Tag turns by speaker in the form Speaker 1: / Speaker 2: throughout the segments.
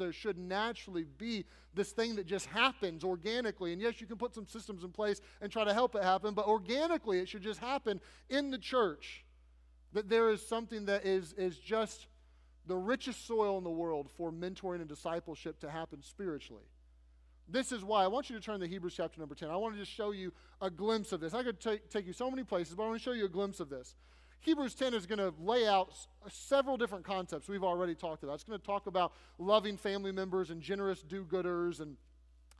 Speaker 1: there should naturally be this thing that just happens organically. And yes, you can put some systems in place and try to help it happen, but organically it should just happen in the church. That there is something that is, is just the richest soil in the world for mentoring and discipleship to happen spiritually. This is why I want you to turn to Hebrews chapter number 10. I want to just show you a glimpse of this. I could take, take you so many places, but I want to show you a glimpse of this. Hebrews 10 is going to lay out uh, several different concepts we've already talked about. It's going to talk about loving family members and generous do gooders and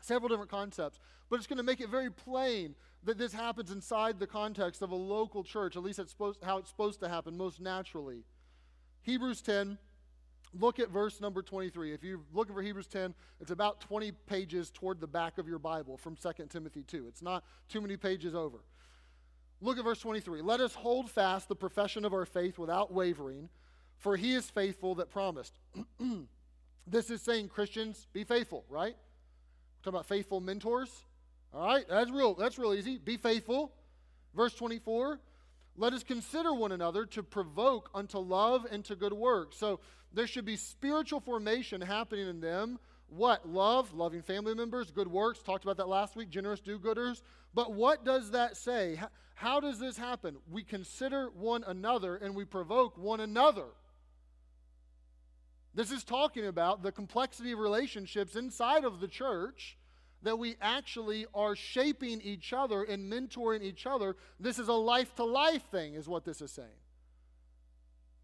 Speaker 1: several different concepts. But it's going to make it very plain that this happens inside the context of a local church, at least it's supposed, how it's supposed to happen most naturally. Hebrews 10, look at verse number 23. If you're looking for Hebrews 10, it's about 20 pages toward the back of your Bible from 2 Timothy 2. It's not too many pages over. Look at verse 23. Let us hold fast the profession of our faith without wavering, for he is faithful that promised. this is saying, Christians, be faithful, right? We're talking about faithful mentors. All right, that's real. That's real easy. Be faithful. Verse 24. Let us consider one another to provoke unto love and to good works. So there should be spiritual formation happening in them. What? Love, loving family members, good works. Talked about that last week. Generous do gooders. But what does that say? How does this happen? We consider one another and we provoke one another. This is talking about the complexity of relationships inside of the church that we actually are shaping each other and mentoring each other. This is a life to life thing, is what this is saying.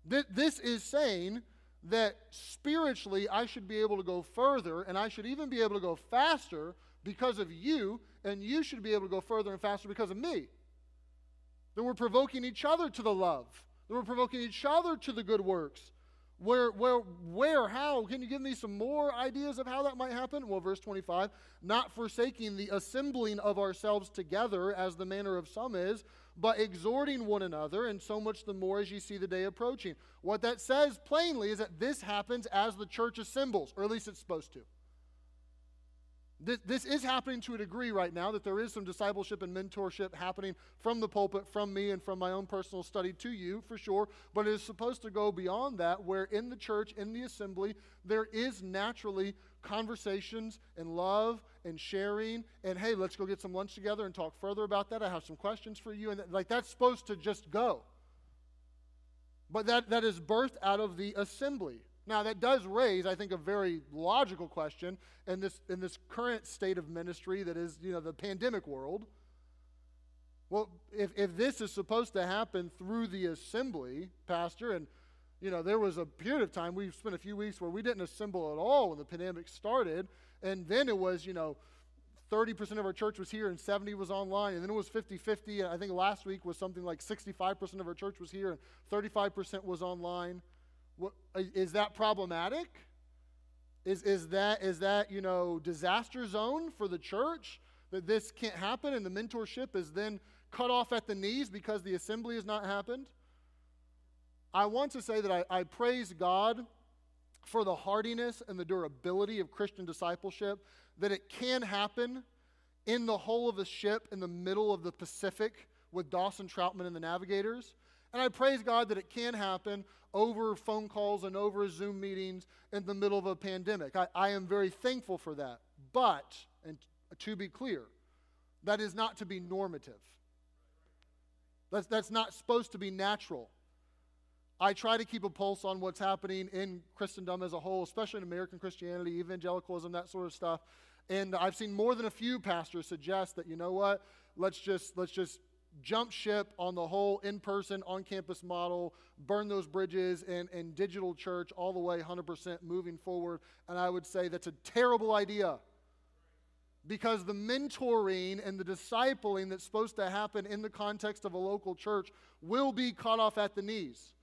Speaker 1: This is saying that spiritually I should be able to go further and I should even be able to go faster because of you, and you should be able to go further and faster because of me. Then we're provoking each other to the love, Then we're provoking each other to the good works. Where, where, where, how? Can you give me some more ideas of how that might happen? Well, verse 25, not forsaking the assembling of ourselves together as the manner of some is, but exhorting one another, and so much the more as you see the day approaching. What that says plainly is that this happens as the church assembles, or at least it's supposed to. This, this is happening to a degree right now that there is some discipleship and mentorship happening from the pulpit, from me, and from my own personal study to you, for sure. But it is supposed to go beyond that, where in the church, in the assembly, there is naturally conversations and love and sharing. And hey, let's go get some lunch together and talk further about that. I have some questions for you. And like that's supposed to just go. But that, that is birthed out of the assembly. Now, that does raise, I think, a very logical question in this, in this current state of ministry that is, you know, the pandemic world. Well, if, if this is supposed to happen through the assembly, Pastor, and, you know, there was a period of time, we spent a few weeks where we didn't assemble at all when the pandemic started, and then it was, you know, 30% of our church was here and 70 was online and then it was 50-50 and i think last week was something like 65% of our church was here and 35% was online what, is that problematic? Is, is, that, is that, you know, disaster zone for the church? That this can't happen and the mentorship is then cut off at the knees because the assembly has not happened? I want to say that I, I praise God for the hardiness and the durability of Christian discipleship, that it can happen in the hull of a ship in the middle of the Pacific with Dawson Trotman and the navigators. And I praise God that it can happen over phone calls and over Zoom meetings in the middle of a pandemic. I, I am very thankful for that. But, and to be clear, that is not to be normative. That's, that's not supposed to be natural. I try to keep a pulse on what's happening in Christendom as a whole, especially in American Christianity, evangelicalism, that sort of stuff. And I've seen more than a few pastors suggest that, you know what, let's just, let's just jump ship on the whole in person, on campus model, burn those bridges, and, and digital church all the way 100% moving forward. And I would say that's a terrible idea because the mentoring and the discipling that's supposed to happen in the context of a local church will be cut off at the knees.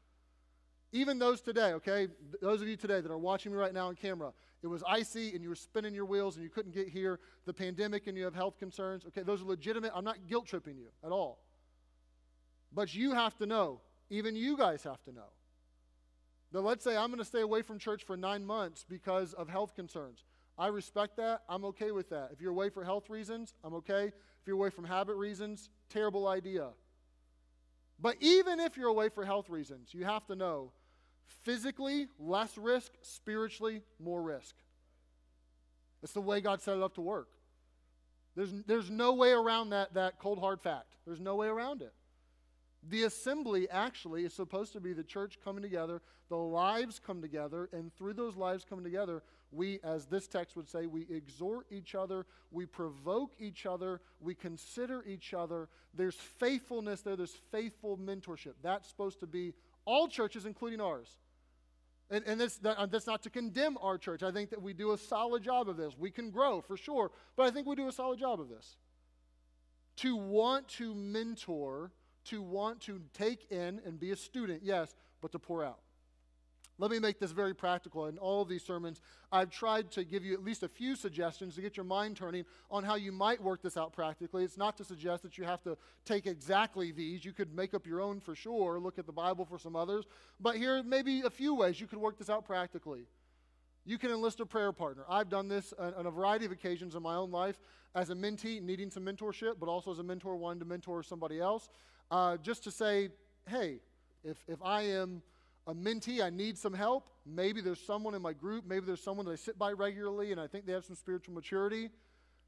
Speaker 1: Even those today, okay? Those of you today that are watching me right now on camera, it was icy and you were spinning your wheels and you couldn't get here, the pandemic and you have health concerns, okay? Those are legitimate. I'm not guilt tripping you at all. But you have to know, even you guys have to know, that let's say I'm going to stay away from church for nine months because of health concerns. I respect that. I'm okay with that. If you're away for health reasons, I'm okay. If you're away from habit reasons, terrible idea. But even if you're away for health reasons, you have to know physically, less risk, spiritually, more risk. That's the way God set it up to work. There's, there's no way around that, that cold hard fact. There's no way around it. The assembly actually is supposed to be the church coming together, the lives come together, and through those lives coming together, we, as this text would say, we exhort each other, we provoke each other, we consider each other. There's faithfulness there, there's faithful mentorship. That's supposed to be all churches, including ours. And, and this, that, uh, that's not to condemn our church. I think that we do a solid job of this. We can grow for sure, but I think we do a solid job of this. To want to mentor, to want to take in and be a student, yes, but to pour out. Let me make this very practical. In all of these sermons, I've tried to give you at least a few suggestions to get your mind turning on how you might work this out practically. It's not to suggest that you have to take exactly these. You could make up your own for sure, look at the Bible for some others. But here may be a few ways you could work this out practically. You can enlist a prayer partner. I've done this on a variety of occasions in my own life as a mentee needing some mentorship, but also as a mentor wanting to mentor somebody else. Uh, just to say, hey, if, if I am a mentee, I need some help. Maybe there's someone in my group, maybe there's someone that I sit by regularly and I think they have some spiritual maturity.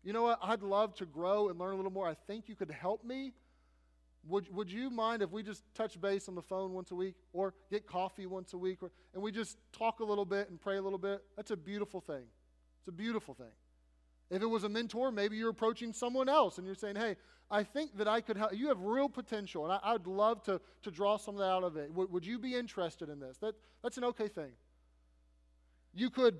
Speaker 1: You know what? I'd love to grow and learn a little more. I think you could help me. Would, would you mind if we just touch base on the phone once a week or get coffee once a week or, and we just talk a little bit and pray a little bit? That's a beautiful thing. It's a beautiful thing. If it was a mentor, maybe you're approaching someone else and you're saying, hey, I think that I could help. You have real potential, and I, would love to, to draw some of that out of it. W- would you be interested in this? That, that's an okay thing. You could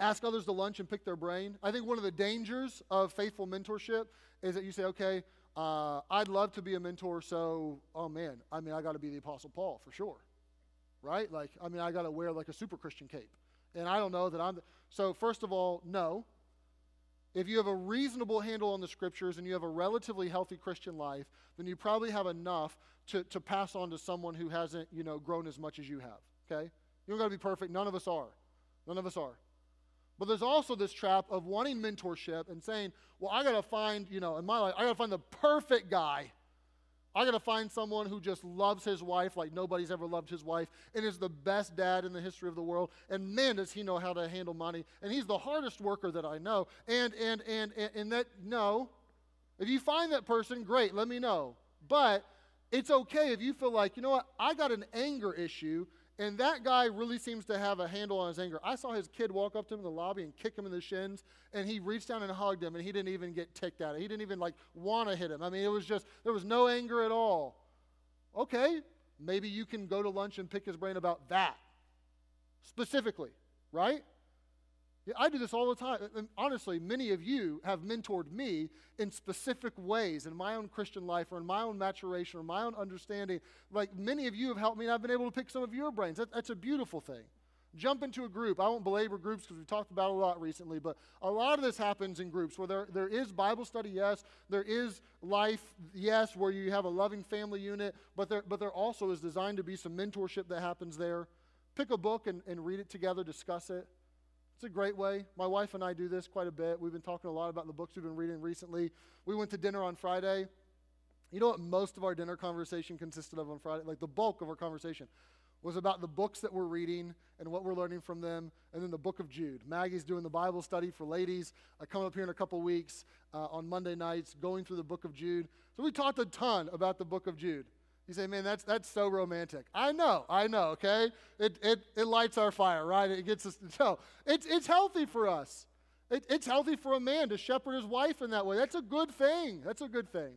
Speaker 1: ask others to lunch and pick their brain. I think one of the dangers of faithful mentorship is that you say, okay, uh, I'd love to be a mentor, so, oh man, I mean, I got to be the Apostle Paul for sure. Right? Like, I mean, I got to wear like a super Christian cape. And I don't know that I'm. The, so, first of all, no. If you have a reasonable handle on the scriptures and you have a relatively healthy Christian life, then you probably have enough to, to pass on to someone who hasn't, you know, grown as much as you have. Okay? You don't got to be perfect. None of us are. None of us are. But there's also this trap of wanting mentorship and saying, well, I got to find, you know, in my life, I got to find the perfect guy I got to find someone who just loves his wife like nobody's ever loved his wife and is the best dad in the history of the world. And man, does he know how to handle money. And he's the hardest worker that I know. And, and, and, and, and that, no. If you find that person, great, let me know. But it's okay if you feel like, you know what, I got an anger issue and that guy really seems to have a handle on his anger. I saw his kid walk up to him in the lobby and kick him in the shins, and he reached down and hugged him, and he didn't even get ticked at it. He didn't even like want to hit him. I mean, it was just, there was no anger at all. Okay, maybe you can go to lunch and pick his brain about that specifically, right? I do this all the time. And honestly, many of you have mentored me in specific ways in my own Christian life or in my own maturation or my own understanding. Like many of you have helped me, and I've been able to pick some of your brains. That, that's a beautiful thing. Jump into a group. I won't belabor groups because we've talked about it a lot recently, but a lot of this happens in groups where there, there is Bible study, yes. There is life, yes, where you have a loving family unit, but there, but there also is designed to be some mentorship that happens there. Pick a book and, and read it together, discuss it. It's a great way. My wife and I do this quite a bit. We've been talking a lot about the books we've been reading recently. We went to dinner on Friday. You know what most of our dinner conversation consisted of on Friday? Like the bulk of our conversation was about the books that we're reading and what we're learning from them, and then the book of Jude. Maggie's doing the Bible study for ladies. I come up here in a couple weeks uh, on Monday nights, going through the book of Jude. So we talked a ton about the book of Jude. You say, man, that's, that's so romantic. I know, I know, okay? It, it, it lights our fire, right? It gets us, no, it's, it's healthy for us. It, it's healthy for a man to shepherd his wife in that way. That's a good thing. That's a good thing.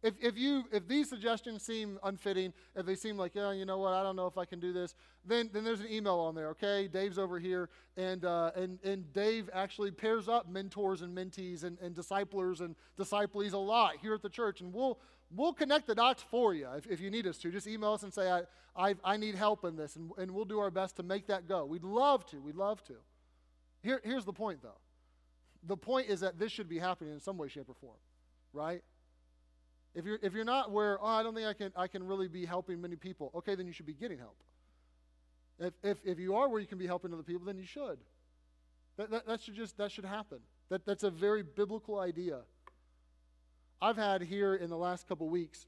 Speaker 1: If, if, you, if these suggestions seem unfitting, if they seem like, yeah, you know what, I don't know if I can do this, then, then there's an email on there, okay? Dave's over here, and, uh, and, and Dave actually pairs up mentors and mentees and, and disciplers and disciples a lot here at the church, and we'll, we'll connect the dots for you if, if you need us to. Just email us and say, I, I, I need help in this, and, and we'll do our best to make that go. We'd love to. We'd love to. Here, here's the point, though. The point is that this should be happening in some way, shape, or form, right? If you're, if you're not where, oh, I don't think I can, I can really be helping many people, okay, then you should be getting help. If, if, if you are where you can be helping other people, then you should. That, that, that should just, that should happen. That, that's a very biblical idea. I've had here in the last couple weeks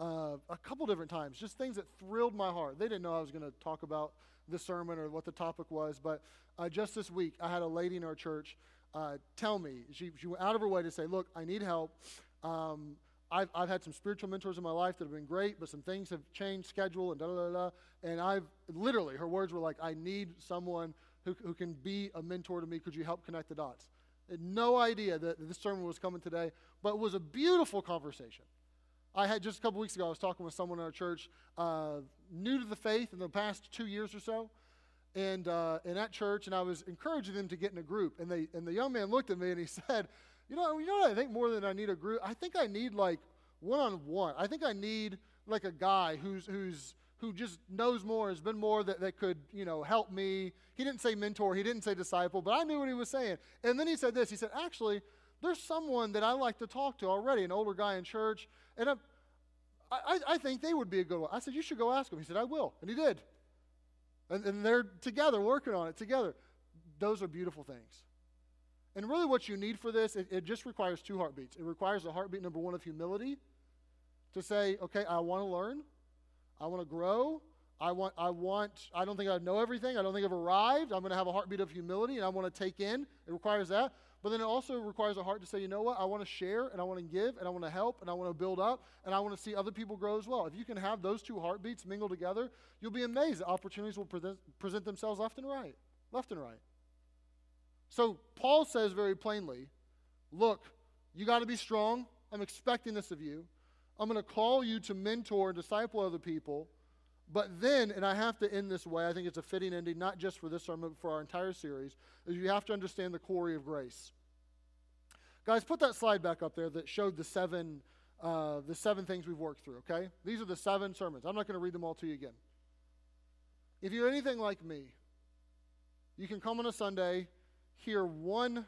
Speaker 1: uh, a couple different times, just things that thrilled my heart. They didn't know I was going to talk about the sermon or what the topic was, but uh, just this week, I had a lady in our church uh, tell me, she, she went out of her way to say, Look, I need help. Um, I've, I've had some spiritual mentors in my life that have been great, but some things have changed, schedule, and da da da. And I've literally, her words were like, I need someone who, who can be a mentor to me. Could you help connect the dots? Had no idea that this sermon was coming today, but it was a beautiful conversation. I had just a couple weeks ago, I was talking with someone in our church, uh, new to the faith in the past two years or so, and uh, in that church, and I was encouraging them to get in a group. And, they, and the young man looked at me and he said, you know, you know what I think more than I need a group? I think I need like one on one. I think I need like a guy who's, who's, who just knows more, has been more that, that could, you know, help me. He didn't say mentor, he didn't say disciple, but I knew what he was saying. And then he said this he said, actually, there's someone that I like to talk to already, an older guy in church, and I, I, I think they would be a good one. I said, You should go ask him. He said, I will. And he did. And, and they're together, working on it together. Those are beautiful things. And really, what you need for this, it, it just requires two heartbeats. It requires a heartbeat, number one, of humility to say, okay, I want to learn, I want to grow, I want, I want, I don't think I know everything, I don't think I've arrived. I'm going to have a heartbeat of humility and I want to take in. It requires that. But then it also requires a heart to say, you know what, I want to share and I want to give and I want to help and I want to build up and I want to see other people grow as well. If you can have those two heartbeats mingle together, you'll be amazed. Opportunities will present, present themselves left and right. Left and right. So Paul says very plainly, look, you got to be strong. I'm expecting this of you. I'm going to call you to mentor and disciple other people. But then, and I have to end this way, I think it's a fitting ending, not just for this sermon, but for our entire series, is you have to understand the quarry of grace. Guys, put that slide back up there that showed the seven, uh, the seven things we've worked through, okay? These are the seven sermons. I'm not going to read them all to you again. If you're anything like me, you can come on a Sunday, hear one,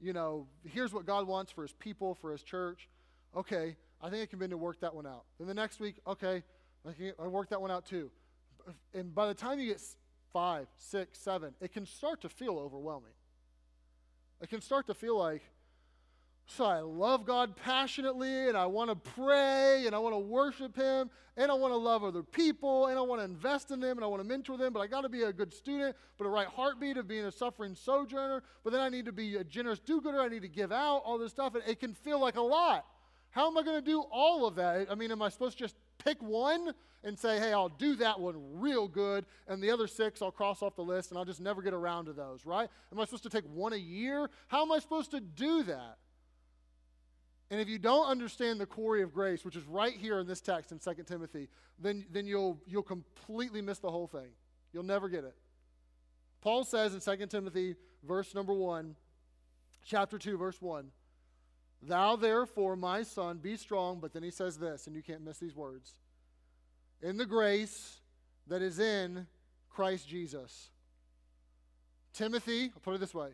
Speaker 1: you know, here's what God wants for his people, for his church. Okay, I think I can begin to work that one out. Then the next week, okay, I, can, I work that one out too. And by the time you get five, six, seven, it can start to feel overwhelming. It can start to feel like, so I love God passionately, and I want to pray, and I want to worship Him, and I want to love other people, and I want to invest in them, and I want to mentor them, but I got to be a good student, but a right heartbeat of being a suffering sojourner, but then I need to be a generous do gooder, I need to give out, all this stuff, and it can feel like a lot. How am I going to do all of that? I mean, am I supposed to just pick one and say, hey, I'll do that one real good, and the other six I'll cross off the list, and I'll just never get around to those, right? Am I supposed to take one a year? How am I supposed to do that? And if you don't understand the quarry of grace, which is right here in this text in 2 Timothy, then, then you'll, you'll completely miss the whole thing. You'll never get it. Paul says in 2 Timothy, verse number 1, chapter 2, verse 1, Thou therefore, my son, be strong. But then he says this, and you can't miss these words in the grace that is in Christ Jesus. Timothy, I'll put it this way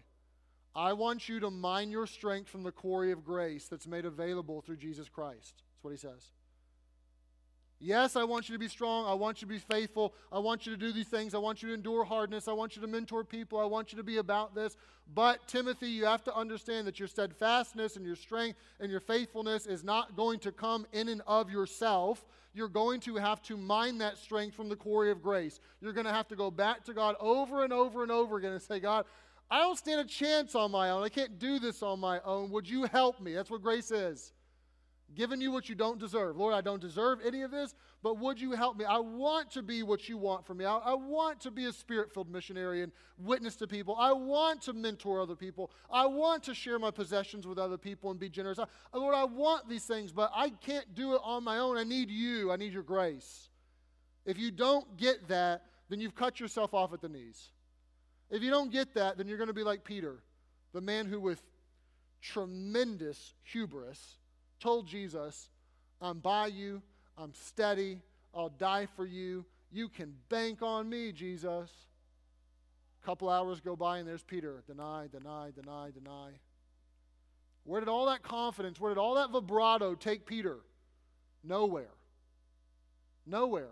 Speaker 1: I want you to mine your strength from the quarry of grace that's made available through Jesus Christ. That's what he says. Yes, I want you to be strong. I want you to be faithful. I want you to do these things. I want you to endure hardness. I want you to mentor people. I want you to be about this. But, Timothy, you have to understand that your steadfastness and your strength and your faithfulness is not going to come in and of yourself. You're going to have to mine that strength from the quarry of grace. You're going to have to go back to God over and over and over again and say, God, I don't stand a chance on my own. I can't do this on my own. Would you help me? That's what grace is. Giving you what you don't deserve. Lord, I don't deserve any of this, but would you help me? I want to be what you want from me. I, I want to be a spirit filled missionary and witness to people. I want to mentor other people. I want to share my possessions with other people and be generous. I, Lord, I want these things, but I can't do it on my own. I need you. I need your grace. If you don't get that, then you've cut yourself off at the knees. If you don't get that, then you're going to be like Peter, the man who, with tremendous hubris, told Jesus, I'm by you, I'm steady, I'll die for you. You can bank on me, Jesus. A couple hours go by, and there's Peter. Deny, deny, deny, deny. Where did all that confidence, where did all that vibrato take Peter? Nowhere. Nowhere.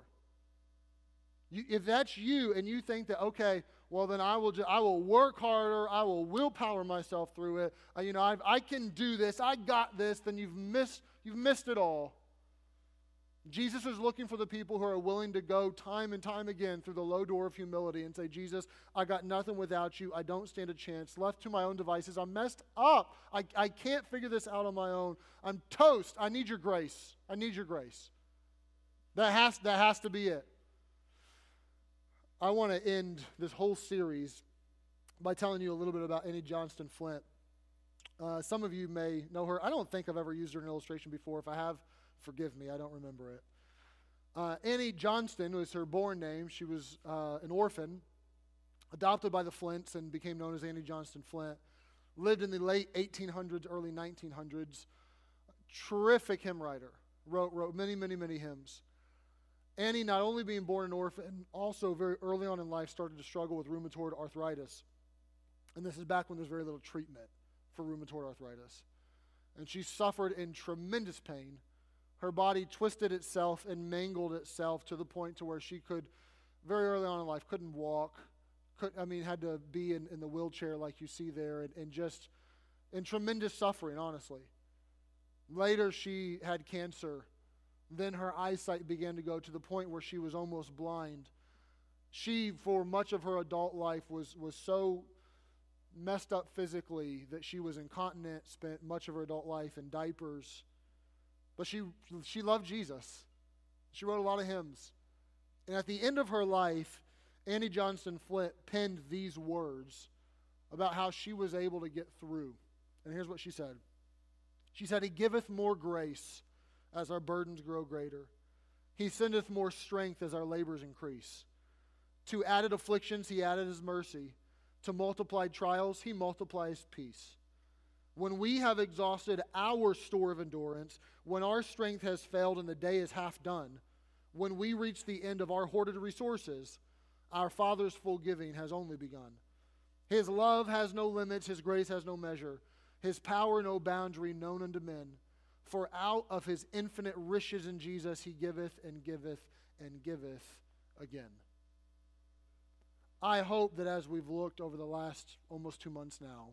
Speaker 1: You, if that's you and you think that, okay, well, then I will, I will work harder. I will willpower myself through it. Uh, you know, I've, I can do this. I got this. Then you've missed, you've missed it all. Jesus is looking for the people who are willing to go time and time again through the low door of humility and say, Jesus, I got nothing without you. I don't stand a chance. Left to my own devices, I'm messed up. I, I can't figure this out on my own. I'm toast. I need your grace. I need your grace. That has, that has to be it. I want to end this whole series by telling you a little bit about Annie Johnston Flint. Uh, some of you may know her. I don't think I've ever used her in illustration before. If I have, forgive me, I don't remember it. Uh, Annie Johnston was her born name. She was uh, an orphan, adopted by the Flints, and became known as Annie Johnston Flint. Lived in the late 1800s, early 1900s. Terrific hymn writer. Wrote, wrote many, many, many hymns. Annie, not only being born an orphan, also very early on in life started to struggle with rheumatoid arthritis. And this is back when there's very little treatment for rheumatoid arthritis. And she suffered in tremendous pain. Her body twisted itself and mangled itself to the point to where she could, very early on in life, couldn't walk. Could, I mean, had to be in, in the wheelchair like you see there and, and just in tremendous suffering, honestly. Later, she had cancer. Then her eyesight began to go to the point where she was almost blind. She, for much of her adult life, was, was so messed up physically that she was incontinent, spent much of her adult life in diapers. But she, she loved Jesus. She wrote a lot of hymns. And at the end of her life, Annie Johnston Flint penned these words about how she was able to get through. And here's what she said She said, He giveth more grace as our burdens grow greater. He sendeth more strength as our labors increase. To added afflictions, He added His mercy to multiplied trials, he multiplies peace. When we have exhausted our store of endurance, when our strength has failed and the day is half done, when we reach the end of our hoarded resources, our Father's full giving has only begun. His love has no limits, His grace has no measure, His power no boundary known unto men. For out of His infinite riches in Jesus He giveth and giveth and giveth again. I hope that as we've looked over the last almost two months now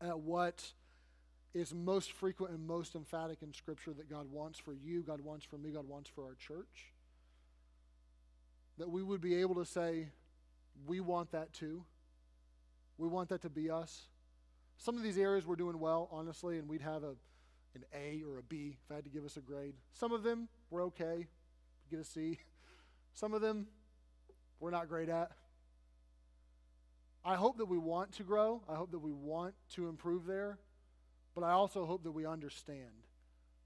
Speaker 1: at what is most frequent and most emphatic in Scripture that God wants for you, God wants for me, God wants for our church, that we would be able to say, we want that too. We want that to be us. Some of these areas we're doing well, honestly, and we'd have a, an A or a B if I had to give us a grade. Some of them we're okay, get a C. Some of them we're not great at. I hope that we want to grow. I hope that we want to improve there. But I also hope that we understand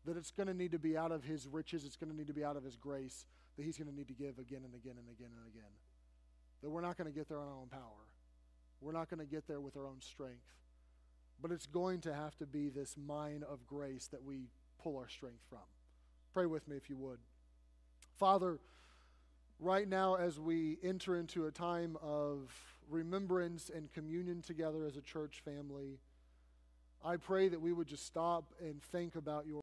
Speaker 1: that it's going to need to be out of His riches, it's going to need to be out of His grace that He's going to need to give again and again and again and again. That we're not going to get there on our own power. We're not going to get there with our own strength. But it's going to have to be this mine of grace that we pull our strength from. Pray with me if you would. Father, right now as we enter into a time of remembrance and communion together as a church family, I pray that we would just stop and think about your